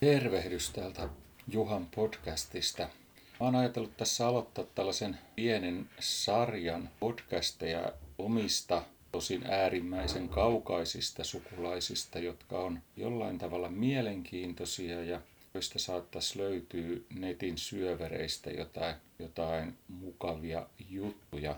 Tervehdys täältä Juhan podcastista. Mä oon ajatellut tässä aloittaa tällaisen pienen sarjan podcasteja omista, tosin äärimmäisen kaukaisista sukulaisista, jotka on jollain tavalla mielenkiintoisia ja joista saattaisi löytyä netin syövereistä jotain, jotain mukavia juttuja.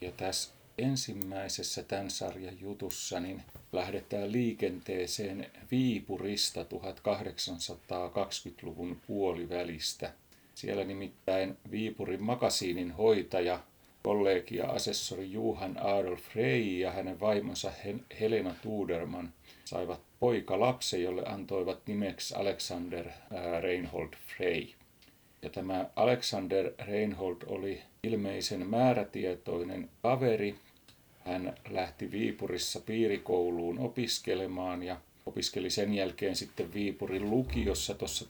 Ja tässä ensimmäisessä tämän sarjan jutussa niin lähdetään liikenteeseen Viipurista 1820-luvun puolivälistä. Siellä nimittäin Viipurin makasiinin hoitaja, kollegia-asessori Juhan Adolf Frey ja hänen vaimonsa Helena Tuderman saivat poika lapsen, jolle antoivat nimeksi Alexander Reinhold Frey. Ja tämä Alexander Reinhold oli ilmeisen määrätietoinen kaveri hän lähti Viipurissa piirikouluun opiskelemaan ja opiskeli sen jälkeen sitten Viipurin lukiossa tuossa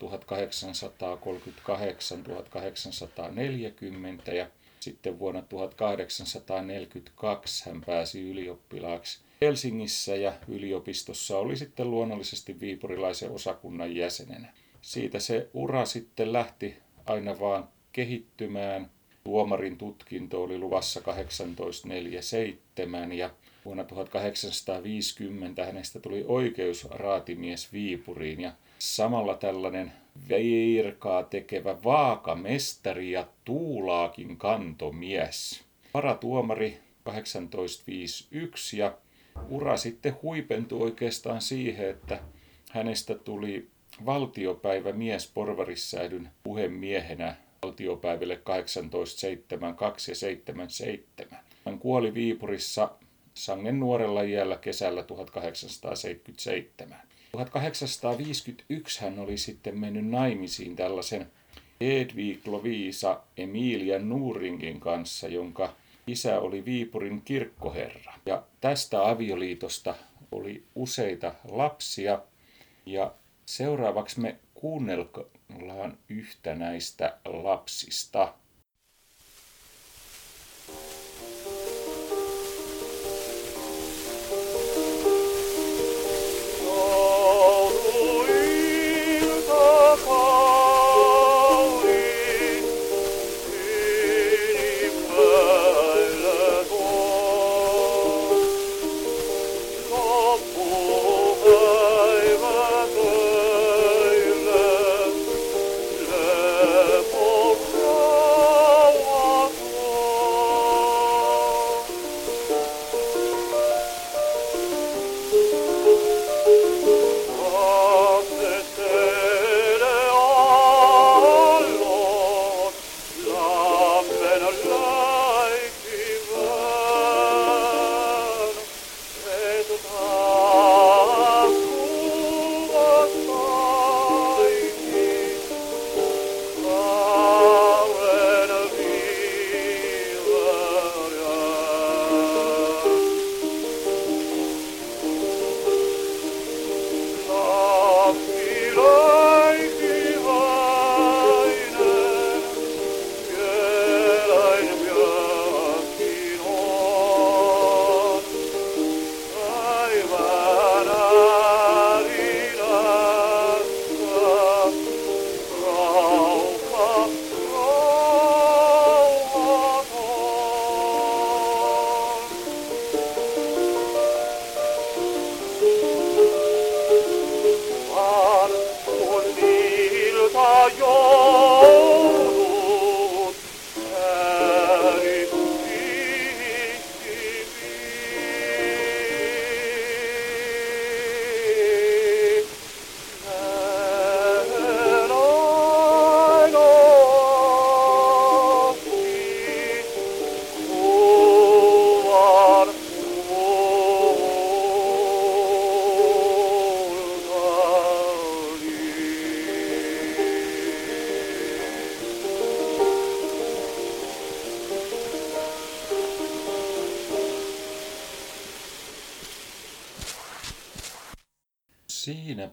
1838-1840 ja sitten vuonna 1842 hän pääsi ylioppilaaksi Helsingissä ja yliopistossa oli sitten luonnollisesti viipurilaisen osakunnan jäsenenä. Siitä se ura sitten lähti aina vaan kehittymään Tuomarin tutkinto oli luvassa 1847 ja vuonna 1850 hänestä tuli oikeusraatimies Viipuriin ja samalla tällainen virkaa tekevä vaakamestari ja tuulaakin kantomies. Varatuomari 1851 ja ura sitten huipentui oikeastaan siihen, että hänestä tuli valtiopäivämies porvarissäädyn puhemiehenä valtiopäiville 1872 ja 77. Hän kuoli Viipurissa sangen nuorella iällä kesällä 1877. 1851 hän oli sitten mennyt naimisiin tällaisen Edvig Lovisa Emilia Nuringin kanssa, jonka isä oli Viipurin kirkkoherra. Ja tästä avioliitosta oli useita lapsia. Ja seuraavaksi me kuunnellaan yhtä näistä lapsista.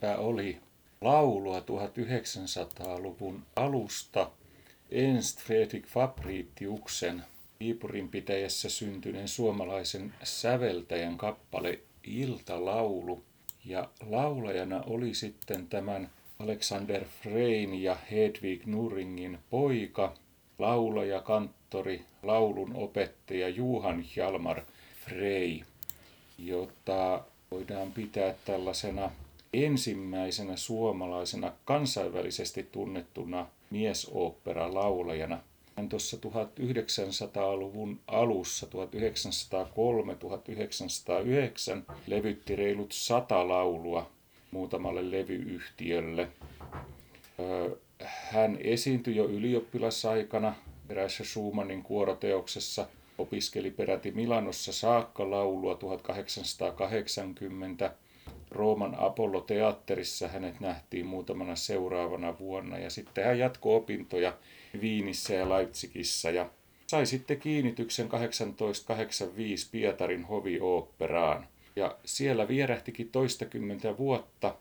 Siinäpä oli laulua 1900-luvun alusta Ernst Fredrik Fabritiuksen Viipurin pitäjässä syntyneen suomalaisen säveltäjän kappale Iltalaulu. Ja laulajana oli sitten tämän Alexander Frein ja Hedwig Nuringin poika, laulaja, kanttori, laulun opettaja Juhan Hjalmar Frey, jota voidaan pitää tällaisena ensimmäisenä suomalaisena kansainvälisesti tunnettuna miesooppera-laulajana. Hän tuossa 1900-luvun alussa, 1903-1909, levytti reilut sata laulua muutamalle levyyhtiölle. Hän esiintyi jo ylioppilasaikana erässä Schumannin kuoroteoksessa, opiskeli peräti Milanossa saakka laulua 1880 Rooman Apollo-teatterissa hänet nähtiin muutamana seuraavana vuonna ja sitten hän jatkoi opintoja Viinissä ja Leipzigissä ja sai sitten kiinnityksen 1885 Pietarin hovioopperaan. Ja siellä vierähtikin toistakymmentä vuotta.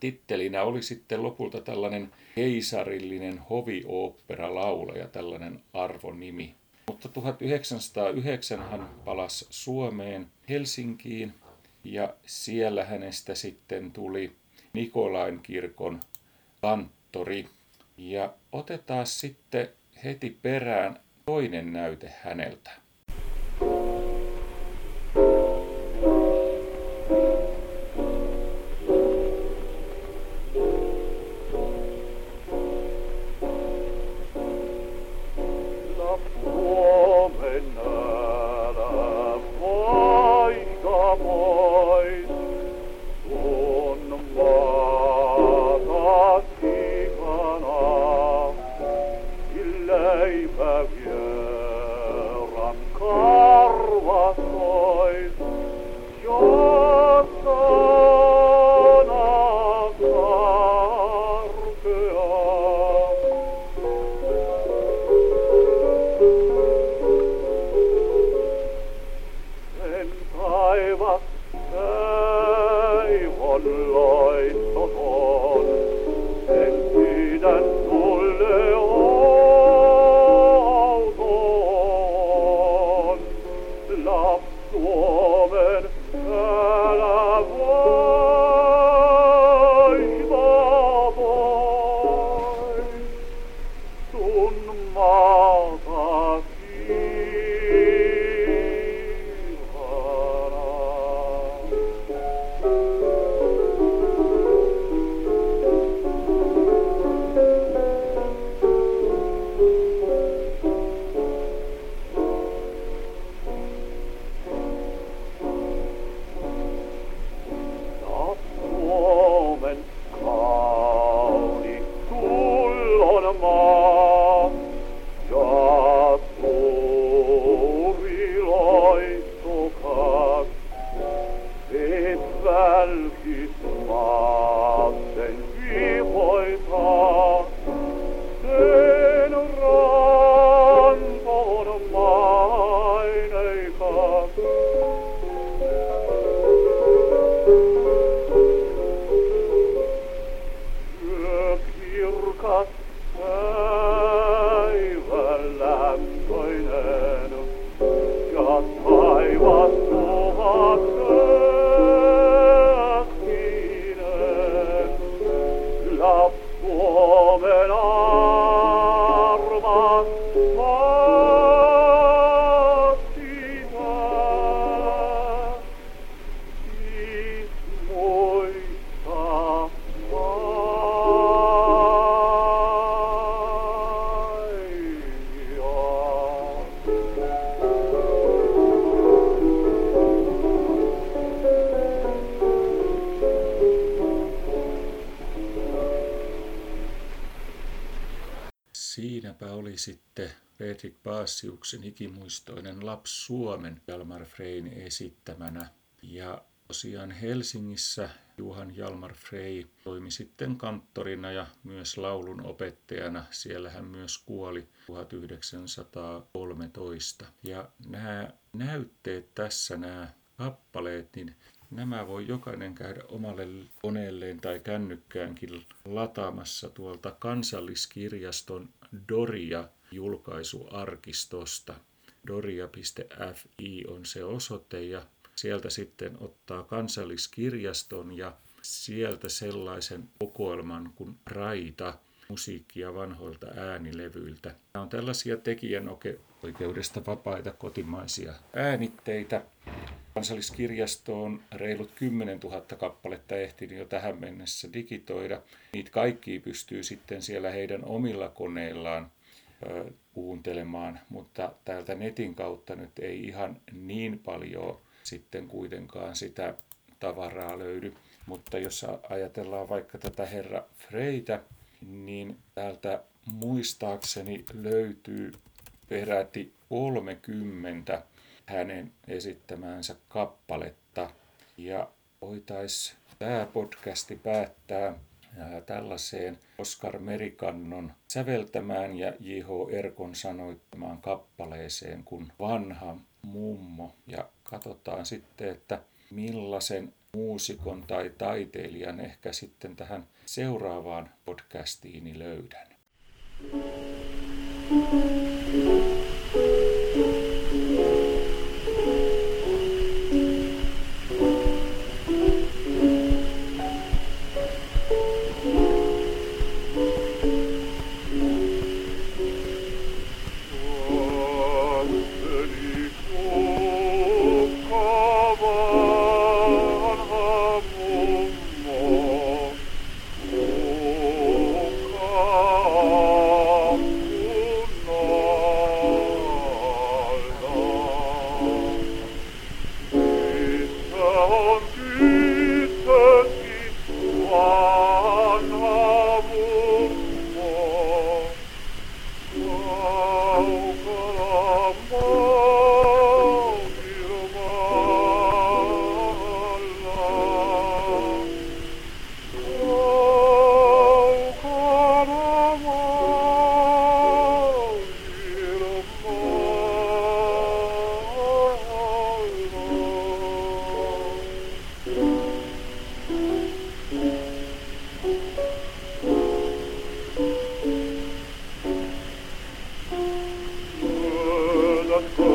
Tittelinä oli sitten lopulta tällainen keisarillinen hovioopperalaulaja, tällainen arvonimi. Mutta 1909 hän palasi Suomeen Helsinkiin ja siellä hänestä sitten tuli Nikolain kirkon kanttori. Ja otetaan sitten heti perään toinen näyte häneltä. Fredrik Baasiuksen ikimuistoinen Lapsi Suomen Jalmar Frein esittämänä. Ja tosiaan Helsingissä Juhan Jalmar Frey toimi sitten kanttorina ja myös laulun opettajana. Siellä hän myös kuoli 1913. Ja nämä näytteet tässä, nämä kappaleet, niin nämä voi jokainen käydä omalle koneelleen tai kännykkäänkin lataamassa tuolta kansalliskirjaston Doria julkaisuarkistosta. doria.fi on se osoite ja sieltä sitten ottaa kansalliskirjaston ja sieltä sellaisen kokoelman kuin Raita, musiikkia vanhoilta äänilevyiltä. Nämä on tällaisia tekijänoikeudesta vapaita kotimaisia äänitteitä. Kansalliskirjasto on reilut 10 000 kappaletta ehtinyt jo tähän mennessä digitoida. Niitä kaikki pystyy sitten siellä heidän omilla koneillaan kuuntelemaan, mutta täältä netin kautta nyt ei ihan niin paljon sitten kuitenkaan sitä tavaraa löydy. Mutta jos ajatellaan vaikka tätä herra Freitä, niin täältä muistaakseni löytyy peräti 30 hänen esittämäänsä kappaletta. Ja voitaisiin tämä podcasti päättää tällaiseen Oskar Merikannon säveltämään ja J.H. Erkon sanoittamaan kappaleeseen kuin Vanha mummo. Ja katsotaan sitten, että millaisen muusikon tai taiteilijan ehkä sitten tähän seuraavaan podcastiini löydän. Thank you. Lord.